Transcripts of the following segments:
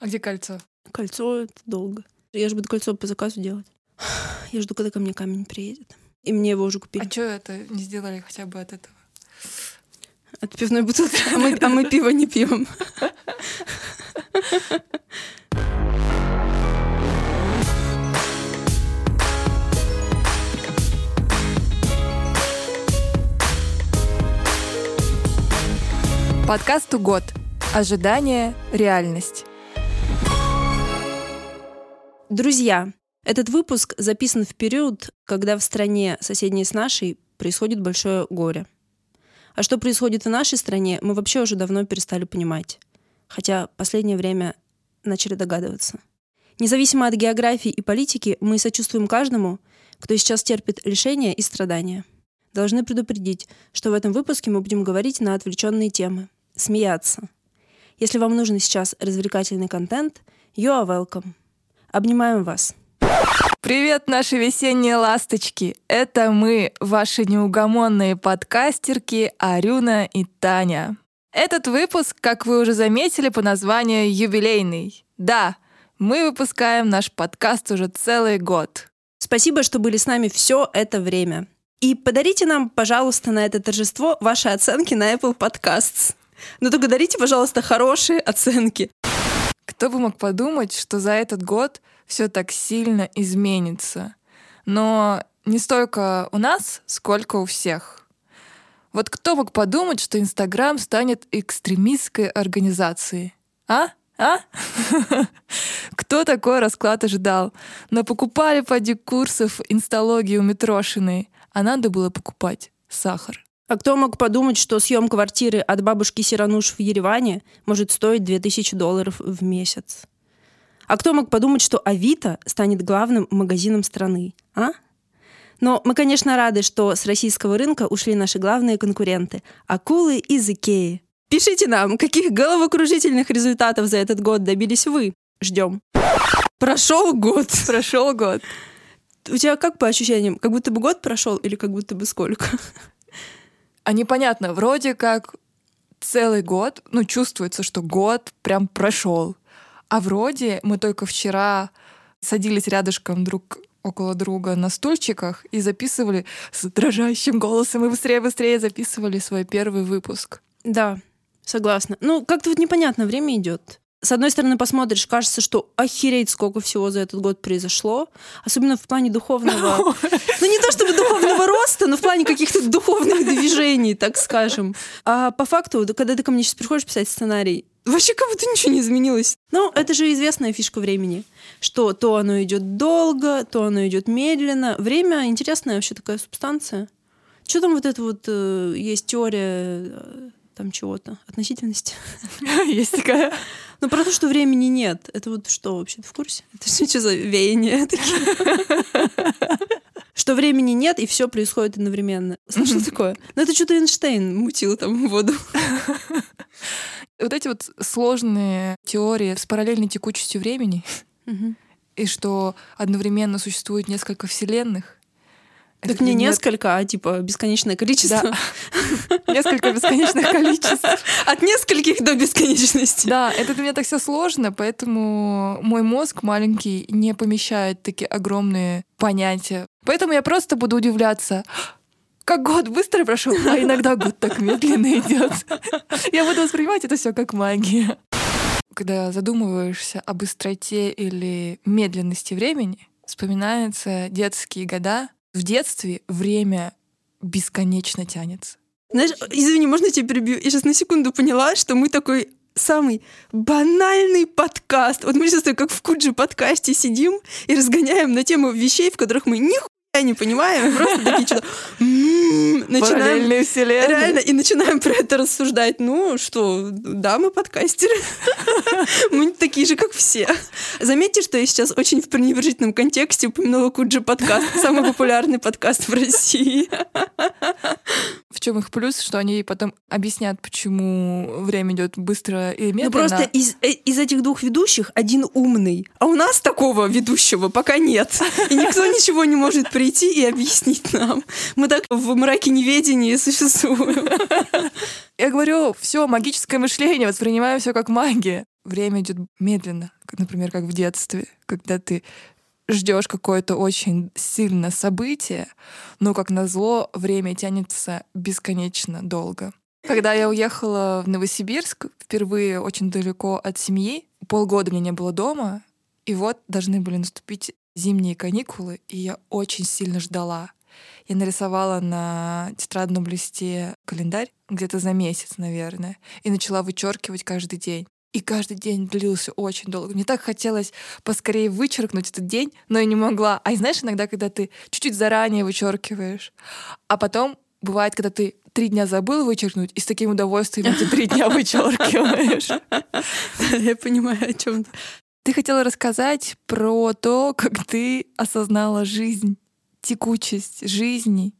А где кольцо? Кольцо — это долго. Я же буду кольцо по заказу делать. Я жду, когда ко мне камень приедет. И мне его уже купили. А что это не сделали хотя бы от этого? От пивной бутылки. А мы, а мы пиво не пьем. Подкасту «Год». Ожидание, реальность. Друзья, этот выпуск записан в период, когда в стране, соседней с нашей, происходит большое горе. А что происходит в нашей стране, мы вообще уже давно перестали понимать. Хотя последнее время начали догадываться. Независимо от географии и политики, мы сочувствуем каждому, кто сейчас терпит лишения и страдания. Должны предупредить, что в этом выпуске мы будем говорить на отвлеченные темы, смеяться. Если вам нужен сейчас развлекательный контент, you are welcome. Обнимаем вас. Привет, наши весенние ласточки! Это мы, ваши неугомонные подкастерки Арюна и Таня. Этот выпуск, как вы уже заметили по названию, юбилейный. Да, мы выпускаем наш подкаст уже целый год. Спасибо, что были с нами все это время. И подарите нам, пожалуйста, на это торжество ваши оценки на Apple Podcasts. Но только дарите, пожалуйста, хорошие оценки. Кто бы мог подумать, что за этот год все так сильно изменится. Но не столько у нас, сколько у всех. Вот кто мог подумать, что Инстаграм станет экстремистской организацией? А? А? Кто такой расклад ожидал? Но покупали поди курсов инсталогии у Митрошиной, а надо было покупать сахар. А кто мог подумать, что съем квартиры от бабушки Сирануш в Ереване может стоить 2000 долларов в месяц? А кто мог подумать, что Авито станет главным магазином страны? А? Но мы, конечно, рады, что с российского рынка ушли наши главные конкуренты – акулы из Икеи. Пишите нам, каких головокружительных результатов за этот год добились вы. Ждем. Прошел год. Прошел год. У тебя как по ощущениям? Как будто бы год прошел или как будто бы сколько? А непонятно, вроде как целый год, ну, чувствуется, что год прям прошел. А вроде мы только вчера садились рядышком друг около друга на стульчиках и записывали с дрожащим голосом и быстрее-быстрее записывали свой первый выпуск. Да, согласна. Ну, как-то вот непонятно, время идет. С одной стороны, посмотришь, кажется, что охереть, сколько всего за этот год произошло. Особенно в плане духовного... Ну, не то чтобы духовного роста, но в плане каких-то духовных движений, так скажем. А по факту, когда ты ко мне сейчас приходишь писать сценарий, Вообще как будто ничего не изменилось. Но это же известная фишка времени, что то оно идет долго, то оно идет медленно. Время интересная вообще такая субстанция. Что там вот это вот э, есть теория э, там чего-то относительности? Есть такая. Ну про то, что времени нет. Это вот что вообще? В курсе? Это что за веяние Что времени нет, и все происходит одновременно. Слышал такое? Ну это что-то Эйнштейн мутил там воду. Вот эти вот сложные теории с параллельной текучестью времени, и что одновременно существует несколько вселенных, так не несколько, а типа бесконечное количество. Да. Несколько бесконечных количеств. От нескольких до бесконечности. Да, это для меня так все сложно, поэтому мой мозг маленький не помещает такие огромные понятия. Поэтому я просто буду удивляться как год быстро прошел, а иногда год так медленно идет. Я буду воспринимать это все как магия. Когда задумываешься о быстроте или медленности времени, вспоминаются детские года, в детстве время бесконечно тянется. Знаешь, извини, можно тебя перебью? Я сейчас на секунду поняла, что мы такой самый банальный подкаст. Вот мы сейчас как в Куджи подкасте сидим и разгоняем на тему вещей, в которых мы нихуя я не понимаю, просто такие что-то начинаем вселенные. реально и начинаем про это рассуждать. Ну что, да, мы подкастеры, мы такие же, как все. Заметьте, что я сейчас очень в пренебрежительном контексте упомянула Куджи подкаст, самый популярный подкаст в России. В чем их плюс, что они потом объяснят, почему время идет быстро и медленно. Ну просто из, э, из этих двух ведущих один умный, а у нас такого ведущего пока нет. И никто ничего не может прийти и объяснить нам. Мы так в мраке неведения существуем. Я говорю, все магическое мышление, воспринимаю все как магия. время идет медленно, например, как в детстве, когда ты ждешь какое-то очень сильное событие, но, как назло, время тянется бесконечно долго. Когда я уехала в Новосибирск, впервые очень далеко от семьи, полгода меня не было дома, и вот должны были наступить зимние каникулы, и я очень сильно ждала. Я нарисовала на тетрадном листе календарь где-то за месяц, наверное, и начала вычеркивать каждый день. И каждый день длился очень долго. Мне так хотелось поскорее вычеркнуть этот день, но я не могла. А знаешь, иногда, когда ты чуть-чуть заранее вычеркиваешь, а потом бывает, когда ты три дня забыл вычеркнуть, и с таким удовольствием эти три дня вычеркиваешь. Я понимаю, о чем ты. Ты хотела рассказать про то, как ты осознала жизнь, текучесть жизни.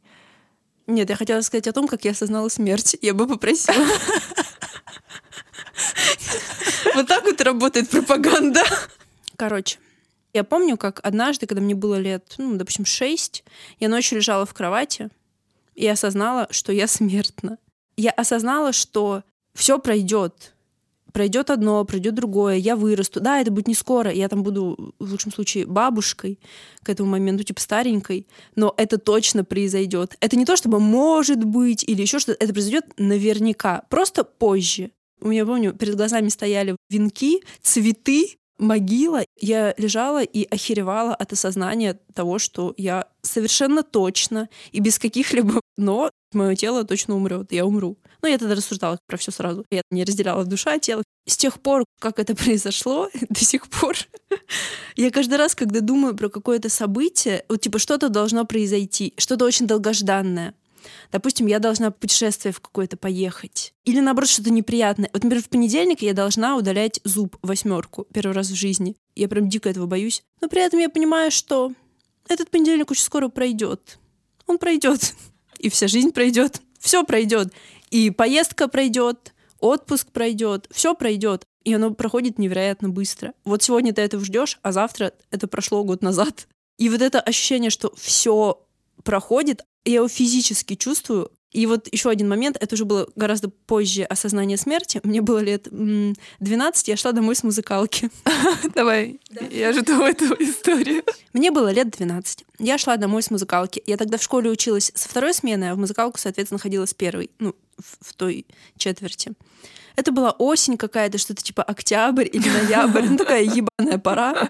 Нет, я хотела сказать о том, как я осознала смерть. Я бы попросила. Вот так вот работает пропаганда. Короче, я помню, как однажды, когда мне было лет, ну, допустим, шесть, я ночью лежала в кровати и осознала, что я смертна. Я осознала, что все пройдет. Пройдет одно, пройдет другое, я вырасту. Да, это будет не скоро, я там буду, в лучшем случае, бабушкой к этому моменту, типа старенькой, но это точно произойдет. Это не то, чтобы может быть или еще что-то, это произойдет наверняка, просто позже. У меня, помню, перед глазами стояли венки, цветы, могила. Я лежала и охеревала от осознания того, что я совершенно точно и без каких-либо «но» мое тело точно умрет, я умру. Но я тогда рассуждала про все сразу. Я не разделяла душа, тело. С тех пор, как это произошло, до сих пор, я каждый раз, когда думаю про какое-то событие, вот типа что-то должно произойти, что-то очень долгожданное, Допустим, я должна путешествие в какое-то поехать. Или наоборот, что-то неприятное. Вот, например, в понедельник я должна удалять зуб восьмерку первый раз в жизни. Я прям дико этого боюсь. Но при этом я понимаю, что этот понедельник очень скоро пройдет. Он пройдет. И вся жизнь пройдет. Все пройдет. И поездка пройдет, отпуск пройдет, все пройдет. И оно проходит невероятно быстро. Вот сегодня ты этого ждешь, а завтра это прошло год назад. И вот это ощущение, что все проходит, я его физически чувствую. И вот еще один момент, это уже было гораздо позже осознание смерти. Мне было лет 12, я шла домой с музыкалки. Давай, я жду эту историю. Мне было лет 12. Я шла домой с музыкалки. Я тогда в школе училась со второй смены, а в музыкалку, соответственно, ходила с первой, ну, в, в той четверти. Это была осень какая-то, что-то типа октябрь или ноябрь, ну такая ебаная пора.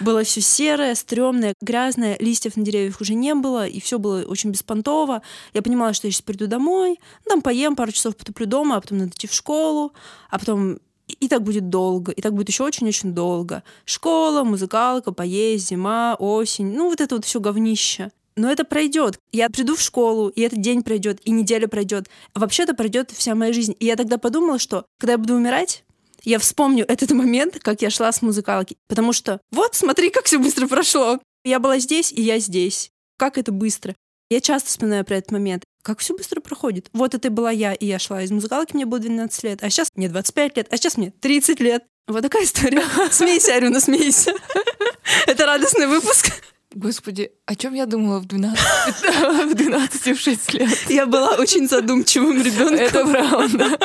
Было все серое, стрёмное, грязное, листьев на деревьях уже не было, и все было очень беспонтово. Я понимала, что я сейчас приду домой, ну, там поем, пару часов потуплю дома, а потом надо идти в школу, а потом и так будет долго, и так будет еще очень-очень долго. Школа, музыкалка, поесть, зима, осень, ну вот это вот все говнище. Но это пройдет. Я приду в школу, и этот день пройдет, и неделя пройдет. Вообще-то пройдет вся моя жизнь. И я тогда подумала, что когда я буду умирать, я вспомню этот момент, как я шла с музыкалки. Потому что вот, смотри, как все быстро прошло. Я была здесь, и я здесь. Как это быстро. Я часто вспоминаю про этот момент. Как все быстро проходит. Вот это была я, и я шла из музыкалки, мне было 12 лет, а сейчас мне 25 лет, а сейчас мне 30 лет. Вот такая история. Смейся, Арюна, смейся. Это радостный выпуск. Господи, о чем я думала в 12, в 12 в 6 лет? Я была очень задумчивым ребенком. Это правда.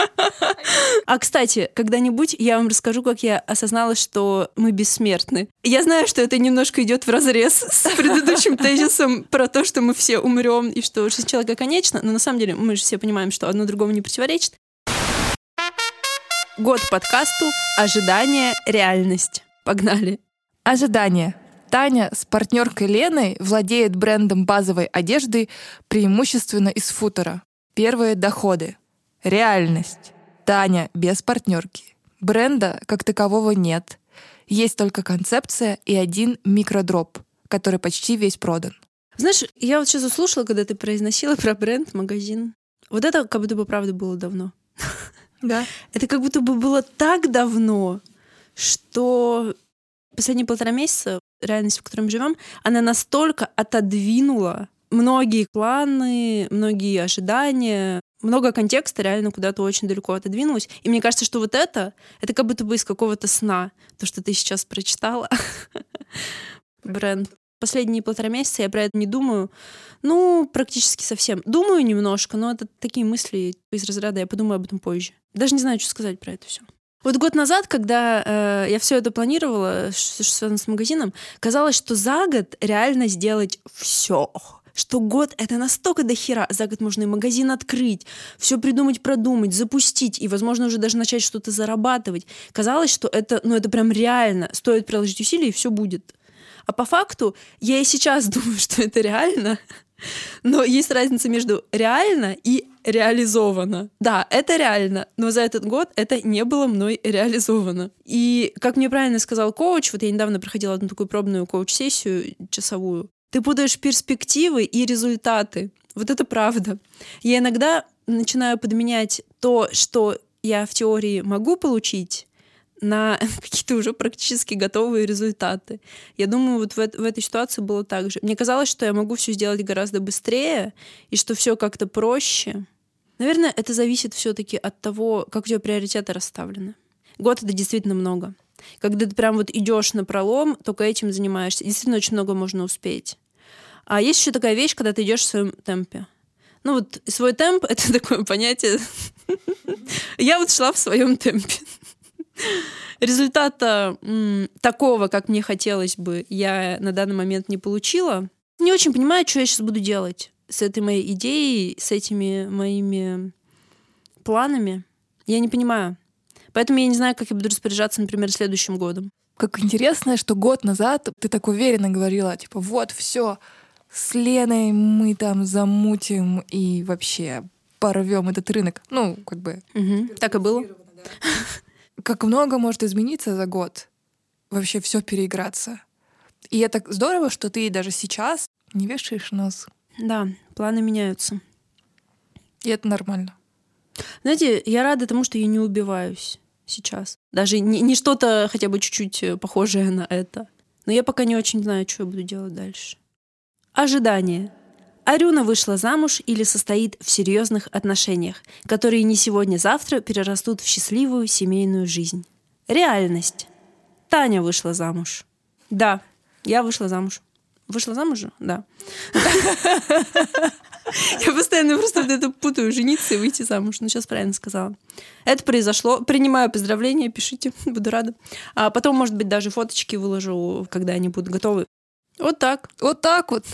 А, кстати, когда-нибудь я вам расскажу, как я осознала, что мы бессмертны. Я знаю, что это немножко идет в разрез с предыдущим тезисом про то, что мы все умрем и что жизнь человека конечна, но на самом деле мы же все понимаем, что одно другому не противоречит. Год подкасту «Ожидание. Реальность». Погнали. Ожидание. Таня с партнеркой Леной владеет брендом базовой одежды преимущественно из футера. Первые доходы. Реальность. Таня без партнерки. Бренда как такового нет. Есть только концепция и один микродроп, который почти весь продан. Знаешь, я вот сейчас услышала, когда ты произносила про бренд, магазин. Вот это как будто бы правда было давно. Да. Это как будто бы было так давно, что последние полтора месяца реальность, в которой мы живем, она настолько отодвинула многие планы, многие ожидания, много контекста реально куда-то очень далеко отодвинулось. И мне кажется, что вот это, это как будто бы из какого-то сна, то, что ты сейчас прочитала. Бренд. Последние полтора месяца я про это не думаю. Ну, практически совсем. Думаю немножко, но это такие мысли из разряда, я подумаю об этом позже. Даже не знаю, что сказать про это все. Вот год назад, когда э, я все это планировала, связано с магазином, казалось, что за год реально сделать все. Что год это настолько до хера. За год можно и магазин открыть, все придумать, продумать, запустить и, возможно, уже даже начать что-то зарабатывать. Казалось, что это, ну, это прям реально. Стоит приложить усилия, и все будет. А по факту я и сейчас думаю, что это реально. Но есть разница между реально и реализовано. Да, это реально, но за этот год это не было мной реализовано. И, как мне правильно сказал коуч, вот я недавно проходила одну такую пробную коуч-сессию часовую, ты путаешь перспективы и результаты. Вот это правда. Я иногда начинаю подменять то, что я в теории могу получить, на какие-то уже практически готовые результаты. Я думаю, вот в, в этой ситуации было так же. Мне казалось, что я могу все сделать гораздо быстрее и что все как-то проще. Наверное, это зависит все-таки от того, как у тебя приоритеты расставлены. Год это действительно много. Когда ты прям вот идешь на пролом, только этим занимаешься. Действительно, очень много можно успеть. А есть еще такая вещь, когда ты идешь в своем темпе. Ну вот свой темп — это такое понятие. Я вот шла в своем темпе. Результата м, такого, как мне хотелось бы, я на данный момент не получила. Не очень понимаю, что я сейчас буду делать с этой моей идеей, с этими моими планами. Я не понимаю. Поэтому я не знаю, как я буду распоряжаться, например, следующим годом. Как интересно, что год назад ты так уверенно говорила, типа, вот, все, с Леной мы там замутим и вообще порвем этот рынок. Ну, как бы. Угу. Так и было. как много может измениться за год. Вообще все переиграться. И это здорово, что ты даже сейчас не вешаешь нос. Да, планы меняются. И это нормально. Знаете, я рада тому, что я не убиваюсь сейчас. Даже не, не что-то хотя бы чуть-чуть э, похожее на это. Но я пока не очень знаю, что я буду делать дальше. Ожидание. Арюна вышла замуж или состоит в серьезных отношениях, которые не сегодня-завтра перерастут в счастливую семейную жизнь. Реальность. Таня вышла замуж. Да, я вышла замуж. Вышла замуж? Да. Я постоянно просто вот это путаю, жениться и выйти замуж. Ну, сейчас правильно сказала. Это произошло. Принимаю поздравления, пишите, буду рада. А потом, может быть, даже фоточки выложу, когда они будут готовы. Вот так. Вот так вот.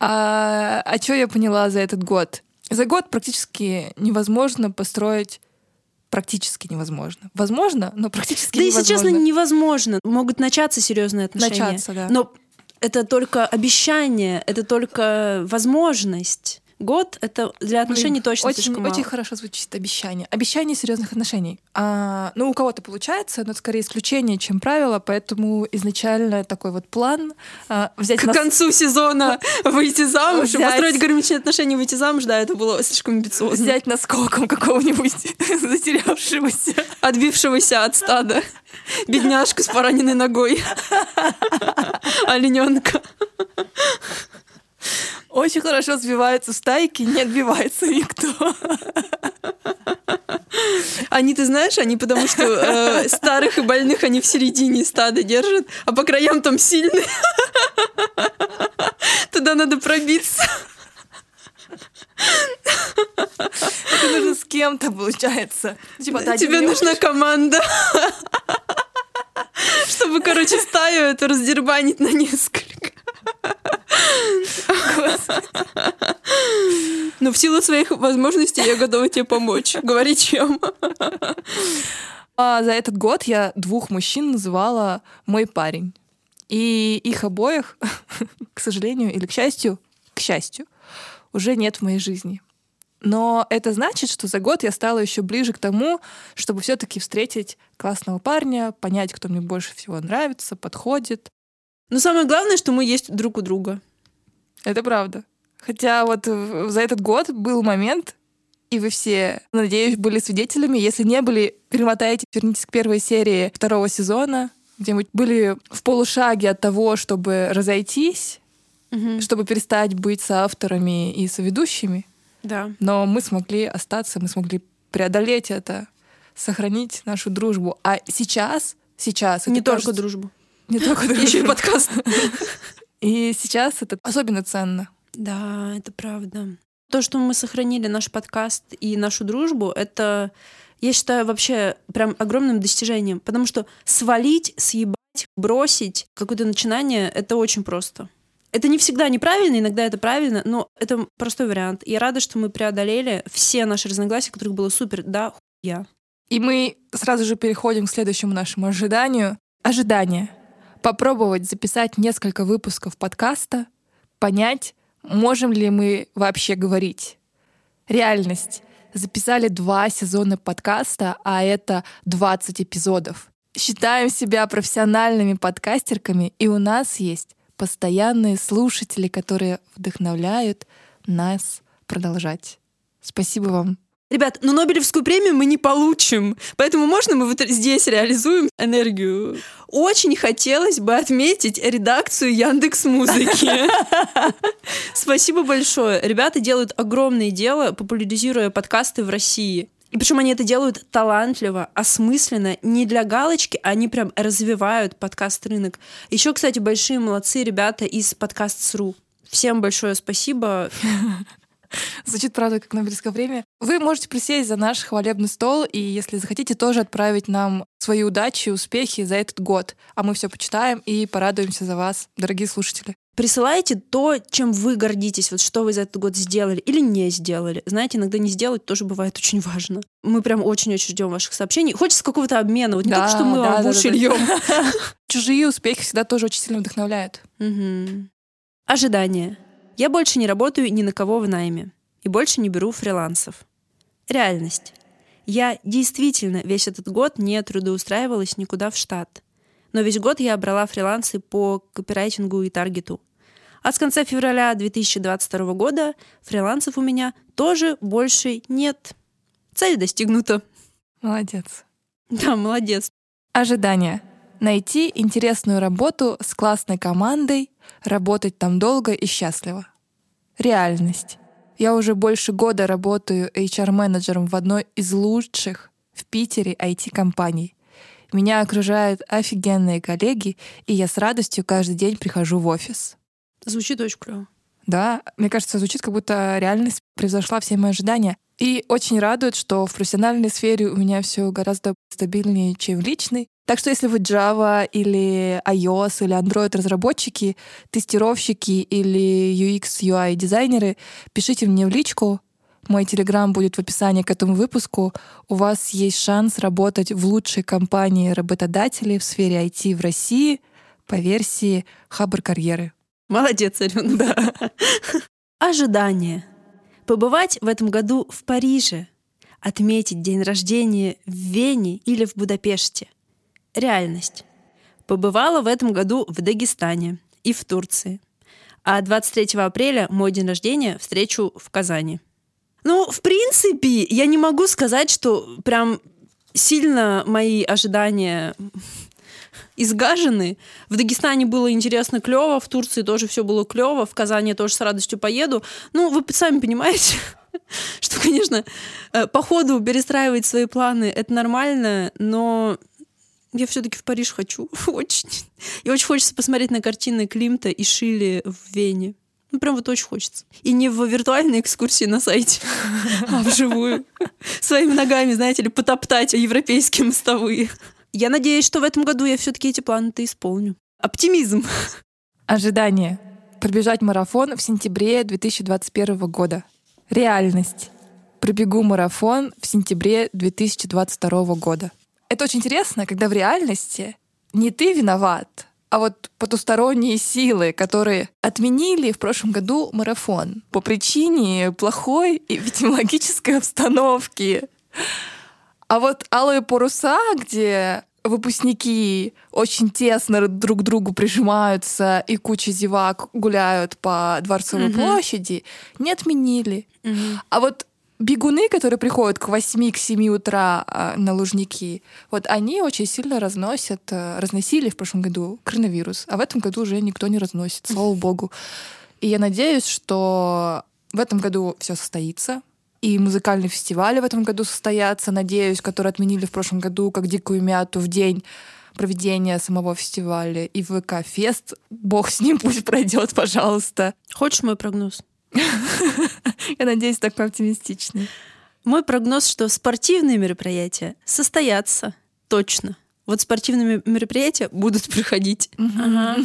А, а что я поняла за этот год? За год практически невозможно построить практически невозможно. Возможно, но практически да невозможно. Да, если честно, невозможно. Могут начаться серьезные отношения. Начаться, да. Но это только обещание, это только возможность. Год это для отношений Блин, точно очень, слишком мало. Очень хорошо звучит обещание. Обещание серьезных отношений. А, ну, у кого-то получается, но это скорее исключение, чем правило, поэтому изначально такой вот план а, взять к на... концу сезона выйти замуж, взять... построить гармоничные отношения, выйти замуж, да, это было слишком амбициозно. Взять наскоком какого-нибудь затерявшегося, отбившегося от стада, бедняжку с пораненной ногой, олененка. Очень хорошо сбиваются стайки, не отбивается никто. Они, ты знаешь, они потому что э, старых и больных они в середине стада держат, а по краям там сильные. Туда надо пробиться. Это нужно с кем-то, получается. Типа, Тебе нужна команда. Чтобы, короче, стаю эту раздербанить на несколько. Но в силу своих возможностей я готова тебе помочь. Говори чем. А за этот год я двух мужчин называла мой парень. И их обоих, к сожалению или к счастью, к счастью, уже нет в моей жизни. Но это значит, что за год я стала еще ближе к тому, чтобы все-таки встретить классного парня, понять, кто мне больше всего нравится, подходит. Но самое главное, что мы есть друг у друга. Это правда. Хотя вот за этот год был момент, и вы все, надеюсь, были свидетелями. Если не были, перемотайте, вернитесь к первой серии второго сезона, где мы были в полушаге от того, чтобы разойтись, угу. чтобы перестать быть соавторами и соведущими. Да. Но мы смогли остаться, мы смогли преодолеть это, сохранить нашу дружбу. А сейчас, сейчас... Не только кажется, дружбу. Не только дружбу. Еще и подкаст. И сейчас это особенно ценно. Да, это правда. То, что мы сохранили наш подкаст и нашу дружбу, это я считаю вообще прям огромным достижением, потому что свалить, съебать, бросить какое-то начинание — это очень просто. Это не всегда неправильно, иногда это правильно, но это простой вариант. Я рада, что мы преодолели все наши разногласия, которых было супер, да, хуя. И мы сразу же переходим к следующему нашему ожиданию. Ожидание. Попробовать записать несколько выпусков подкаста, понять, можем ли мы вообще говорить. Реальность. Записали два сезона подкаста, а это 20 эпизодов. Считаем себя профессиональными подкастерками, и у нас есть постоянные слушатели, которые вдохновляют нас продолжать. Спасибо вам. Ребят, но Нобелевскую премию мы не получим, поэтому можно мы вот здесь реализуем энергию? Очень хотелось бы отметить редакцию Яндекс Музыки. Спасибо большое. Ребята делают огромное дело, популяризируя подкасты в России. И причем они это делают талантливо, осмысленно, не для галочки, они прям развивают подкаст-рынок. Еще, кстати, большие молодцы ребята из подкаст.ру. Всем большое спасибо. Звучит, правда, как Нобелевское время. Вы можете присесть за наш хвалебный стол и, если захотите, тоже отправить нам свои удачи и успехи за этот год. А мы все почитаем и порадуемся за вас, дорогие слушатели. Присылайте то, чем вы гордитесь, вот что вы за этот год сделали или не сделали. Знаете, иногда не сделать тоже бывает очень важно. Мы прям очень-очень ждем ваших сообщений. Хочется какого-то обмена, вот не Да, только, что мы да, вам в да, уши да, льем. Чужие успехи всегда тоже очень сильно вдохновляют. Ожидание. Я больше не работаю ни на кого в найме и больше не беру фрилансов. Реальность. Я действительно весь этот год не трудоустраивалась никуда в штат. Но весь год я брала фрилансы по копирайтингу и таргету. А с конца февраля 2022 года фрилансов у меня тоже больше нет. Цель достигнута. Молодец. Да, молодец. Ожидание. Найти интересную работу с классной командой, работать там долго и счастливо. Реальность. Я уже больше года работаю HR-менеджером в одной из лучших в Питере IT-компаний. Меня окружают офигенные коллеги, и я с радостью каждый день прихожу в офис. Звучит очень клево. Да, мне кажется, звучит, как будто реальность превзошла все мои ожидания. И очень радует, что в профессиональной сфере у меня все гораздо стабильнее, чем в личной. Так что если вы Java или iOS или Android разработчики, тестировщики или UX, UI дизайнеры, пишите мне в личку. Мой телеграм будет в описании к этому выпуску. У вас есть шанс работать в лучшей компании работодателей в сфере IT в России по версии Хабр карьеры. Молодец, Арюн. Да. Ожидание. Побывать в этом году в Париже. Отметить день рождения в Вене или в Будапеште. Реальность. Побывала в этом году в Дагестане и в Турции. А 23 апреля мой день рождения встречу в Казани. Ну, в принципе, я не могу сказать, что прям сильно мои ожидания изгажены. В Дагестане было интересно, клево, в Турции тоже все было клево, в Казани я тоже с радостью поеду. Ну, вы сами понимаете, что, конечно, э, по ходу перестраивать свои планы это нормально, но я все-таки в Париж хочу. Очень. И очень хочется посмотреть на картины Климта и Шили в Вене. Ну, прям вот очень хочется. И не в виртуальной экскурсии на сайте, а вживую. Своими ногами, знаете ли, потоптать европейские мостовые. Я надеюсь, что в этом году я все-таки эти планы-то исполню. Оптимизм. Ожидание. Пробежать марафон в сентябре 2021 года. Реальность. Пробегу марафон в сентябре 2022 года. Это очень интересно, когда в реальности не ты виноват, а вот потусторонние силы, которые отменили в прошлом году марафон по причине плохой эпидемиологической обстановки. А вот алые паруса, где выпускники очень тесно друг к другу прижимаются и куча зевак гуляют по Дворцовой Мгм. площади, не отменили. А вот бегуны, которые приходят к 8 к 7 утра а, на Лужники, вот они очень сильно разносят, а, разносили в прошлом году коронавирус, а в этом году уже никто не разносит, слава богу. И я надеюсь, что в этом году все состоится, и музыкальные фестивали в этом году состоятся, надеюсь, которые отменили в прошлом году, как «Дикую мяту» в день проведения самого фестиваля. И ВК-фест, бог с ним, пусть пройдет, пожалуйста. Хочешь мой прогноз? Я надеюсь, так оптимистичный. Мой прогноз, что спортивные мероприятия состоятся. Точно. Вот спортивные мероприятия будут проходить. Ага.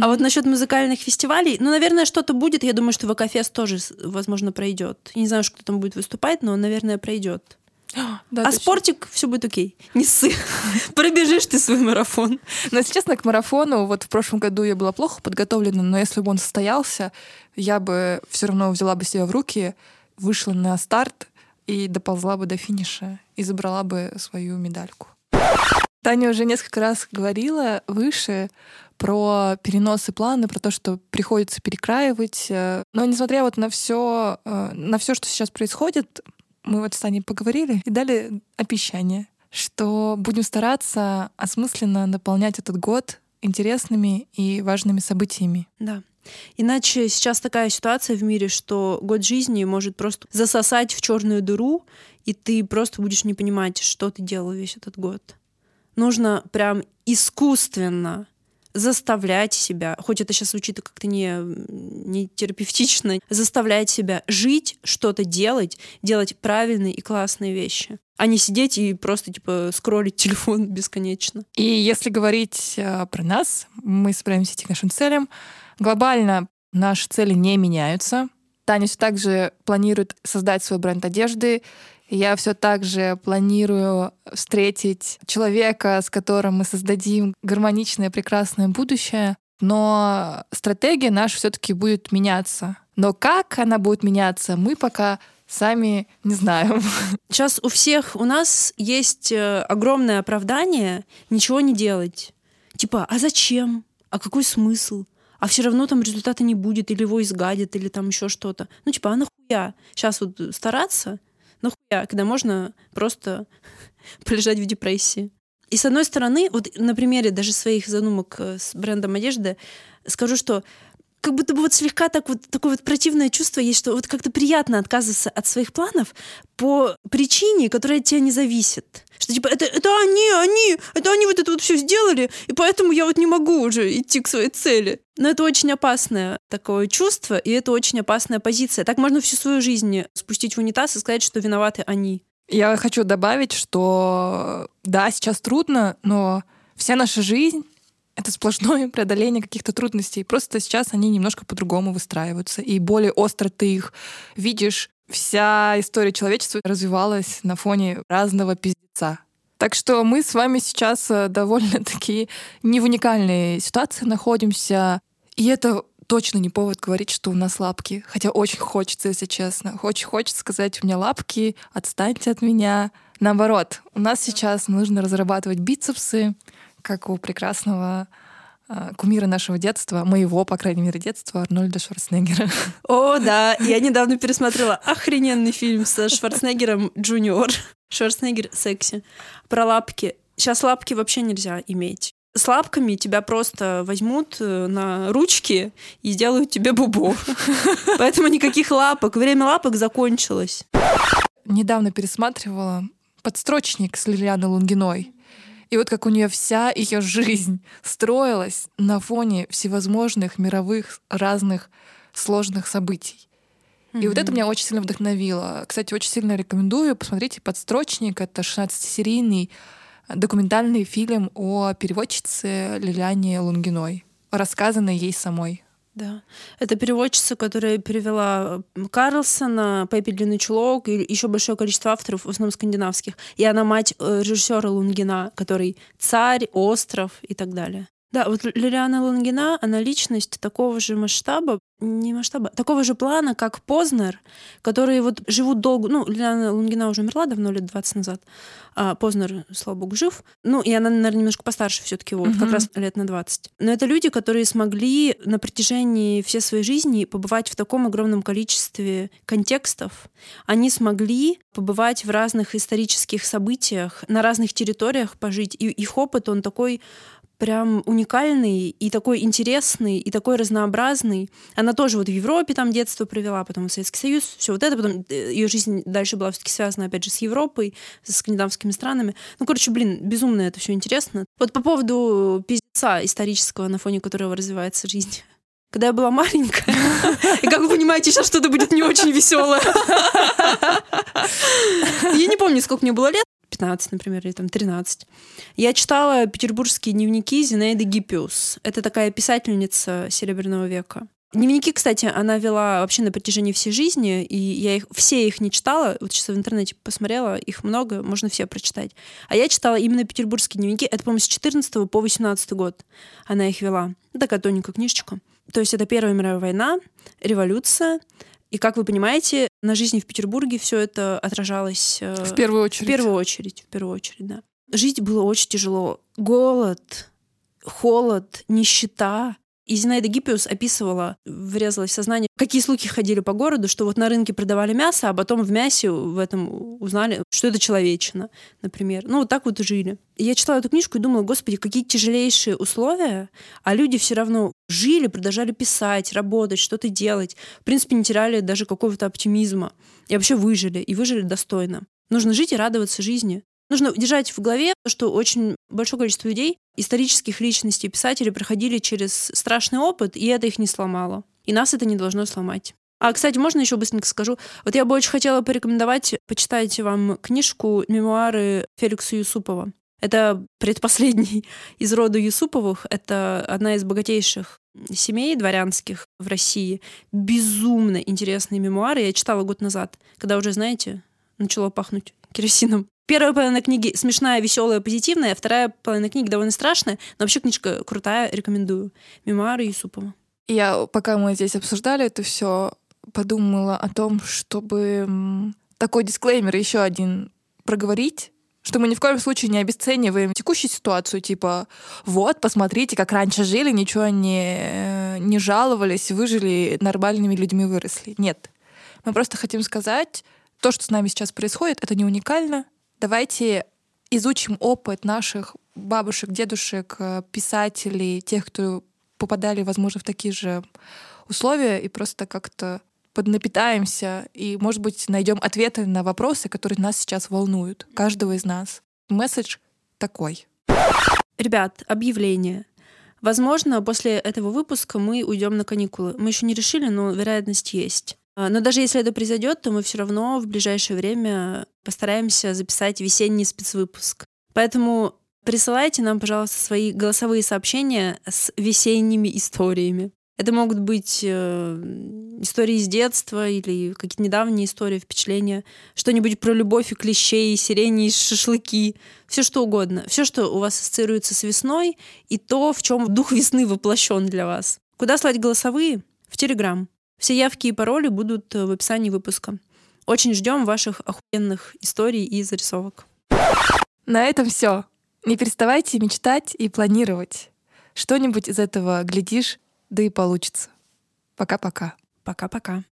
А вот насчет музыкальных фестивалей, ну, наверное, что-то будет. Я думаю, что ВК-фест тоже, возможно, пройдет. Я не знаю, кто там будет выступать, но, наверное, пройдет. Да, а точно. спортик все будет окей. Не ссы. Пробежишь ты свой марафон. Но, если честно, к марафону, вот в прошлом году я была плохо подготовлена, но если бы он состоялся, я бы все равно взяла бы себя в руки, вышла на старт и доползла бы до финиша и забрала бы свою медальку. Таня уже несколько раз говорила выше про переносы планы, про то, что приходится перекраивать. э, Но несмотря вот на все, на все, что сейчас происходит, мы вот с Таней поговорили и дали обещание, что будем стараться осмысленно наполнять этот год интересными и важными событиями. Да. Иначе сейчас такая ситуация в мире, что год жизни может просто засосать в черную дыру, и ты просто будешь не понимать, что ты делал весь этот год. Нужно прям искусственно заставлять себя, хоть это сейчас звучит как-то не, не терапевтично, заставлять себя жить, что-то делать, делать правильные и классные вещи, а не сидеть и просто типа скроллить телефон бесконечно. И если говорить э, про нас, мы собираемся идти к нашим целям. Глобально наши цели не меняются. Таня все так планирует создать свой бренд одежды. Я все так же планирую встретить человека, с которым мы создадим гармоничное, прекрасное будущее. Но стратегия наша все-таки будет меняться. Но как она будет меняться, мы пока сами не знаем. Сейчас у всех у нас есть э, огромное оправдание ничего не делать. Типа, а зачем? А какой смысл? А все равно там результата не будет, или его изгадят, или там еще что-то. Ну, типа, а нахуя? Сейчас вот стараться, нахуя, когда можно просто полежать в депрессии. И с одной стороны, вот на примере даже своих задумок э, с брендом одежды, скажу, что как будто бы вот слегка так вот такое вот противное чувство есть, что вот как-то приятно отказываться от своих планов по причине, которая от тебя не зависит. Что типа это, это они, они, это они вот это вот все сделали, и поэтому я вот не могу уже идти к своей цели. Но это очень опасное такое чувство, и это очень опасная позиция. Так можно всю свою жизнь спустить в унитаз и сказать, что виноваты они. Я хочу добавить, что да, сейчас трудно, но вся наша жизнь это сплошное преодоление каких-то трудностей. Просто сейчас они немножко по-другому выстраиваются. И более остро ты их видишь. Вся история человечества развивалась на фоне разного пиздеца. Так что мы с вами сейчас э, довольно-таки не в уникальной ситуации находимся. И это точно не повод говорить, что у нас лапки. Хотя очень хочется, если честно. Очень хочется сказать, у меня лапки, отстаньте от меня. Наоборот, у нас сейчас нужно разрабатывать бицепсы, как у прекрасного э, кумира нашего детства, моего, по крайней мере, детства, Арнольда Шварценеггера. О, да, я недавно пересмотрела охрененный фильм со Шварценеггером Джуниор. Шварценеггер секси. Про лапки. Сейчас лапки вообще нельзя иметь. С лапками тебя просто возьмут э, на ручки и сделают тебе бубу. Поэтому никаких лапок. Время лапок закончилось. Недавно пересматривала подстрочник с Лилианой Лунгиной. И вот как у нее вся ее жизнь строилась на фоне всевозможных мировых разных сложных событий. И вот это меня очень сильно вдохновило. Кстати, очень сильно рекомендую. Посмотрите «Подстрочник». Это 16-серийный документальный фильм о переводчице Лилиане Лунгиной, рассказанной ей самой. Да. Это переводчица, которая перевела Карлсона, Пеппи Длинный чулок и еще большое количество авторов, в основном скандинавских. И она мать э, режиссера Лунгина, который царь, остров и так далее. Да, вот Лилиана Лунгина, она личность такого же масштаба, не масштаба, такого же плана, как Познер, которые вот живут долго. Ну, Лилиана Лунгина уже умерла давно, лет 20 назад. А Познер, слава богу, жив. Ну, и она, наверное, немножко постарше все таки вот, Мгм. как раз лет на 20. Но это люди, которые смогли на протяжении всей своей жизни побывать в таком огромном количестве контекстов. Они смогли побывать в разных исторических событиях, на разных территориях пожить. И их опыт, он такой прям уникальный и такой интересный, и такой разнообразный. Она тоже вот в Европе там детство провела, потом в Советский Союз, все вот это, потом ее жизнь дальше была все-таки связана, опять же, с Европой, со скандинавскими странами. Ну, короче, блин, безумно это все интересно. Вот по поводу пиздеца исторического, на фоне которого развивается жизнь. когда я была маленькая. И как вы понимаете, сейчас что-то будет не очень веселое. Я не помню, сколько мне было лет. 15, например, или там 13. Я читала петербургские дневники Зинаиды Гиппиус. Это такая писательница Серебряного века. Дневники, кстати, она вела вообще на протяжении всей жизни, и я их все их не читала. Вот сейчас в интернете посмотрела, их много, можно все прочитать. А я читала именно петербургские дневники. Это, по-моему, с 14 по 18 год она их вела. Такая тоненькая книжечка. То есть это Первая мировая война, революция, и как вы понимаете, на жизни в Петербурге все это отражалось э, в первую очередь. В первую очередь, в первую очередь, да. Жить было очень тяжело. Голод, холод, нищета, и Зинаида Гиппиус описывала, врезалась в сознание, какие слухи ходили по городу, что вот на рынке продавали мясо, а потом в мясе в этом узнали, что это человечина, например. Ну, вот так вот и жили. И я читала эту книжку и думала, господи, какие тяжелейшие условия, а люди все равно жили, продолжали писать, работать, что-то делать. В принципе, не теряли даже какого-то оптимизма. И вообще выжили, и выжили достойно. Нужно жить и радоваться жизни. Нужно держать в голове, что очень большое количество людей, исторических личностей, писателей проходили через страшный опыт, и это их не сломало. И нас это не должно сломать. А, кстати, можно еще быстренько скажу? Вот я бы очень хотела порекомендовать почитать вам книжку «Мемуары Феликса Юсупова». Это предпоследний из рода Юсуповых. Это одна из богатейших семей дворянских в России. Безумно интересные мемуары. Я читала год назад, когда уже, знаете, начало пахнуть керосином. Первая половина книги смешная, веселая, позитивная, вторая половина книги довольно страшная, но вообще книжка крутая, рекомендую. Мемуары Юсупова. Я, пока мы здесь обсуждали это все, подумала о том, чтобы такой дисклеймер еще один проговорить, что мы ни в коем случае не обесцениваем текущую ситуацию, типа, вот, посмотрите, как раньше жили, ничего не, не жаловались, выжили, нормальными людьми выросли. Нет. Мы просто хотим сказать, то, что с нами сейчас происходит, это не уникально, Давайте изучим опыт наших бабушек, дедушек, э, писателей, тех, кто попадали, возможно, в такие же условия, и просто как-то поднапитаемся и, может быть, найдем ответы на вопросы, которые нас сейчас волнуют, каждого из нас. Месседж такой. Ребят, объявление. Возможно, после этого выпуска мы уйдем на каникулы. Мы еще не решили, но вероятность есть. А, но даже если это произойдет, то мы все равно в ближайшее время постараемся записать весенний спецвыпуск. Поэтому присылайте нам, пожалуйста, свои голосовые сообщения с весенними историями. Это могут быть э, истории из детства или какие-то недавние истории, впечатления, что-нибудь про любовь и клещей, сирени и шашлыки, все что угодно. Все, что у вас ассоциируется с весной, и то, в чем дух весны воплощен для вас. Куда слать голосовые? В Телеграм. Все явки и пароли будут э, в описании выпуска. Очень ждем ваших охуенных историй и зарисовок. На этом все. Не переставайте мечтать и планировать. Что-нибудь из этого глядишь, да и получится. Пока-пока. Пока-пока.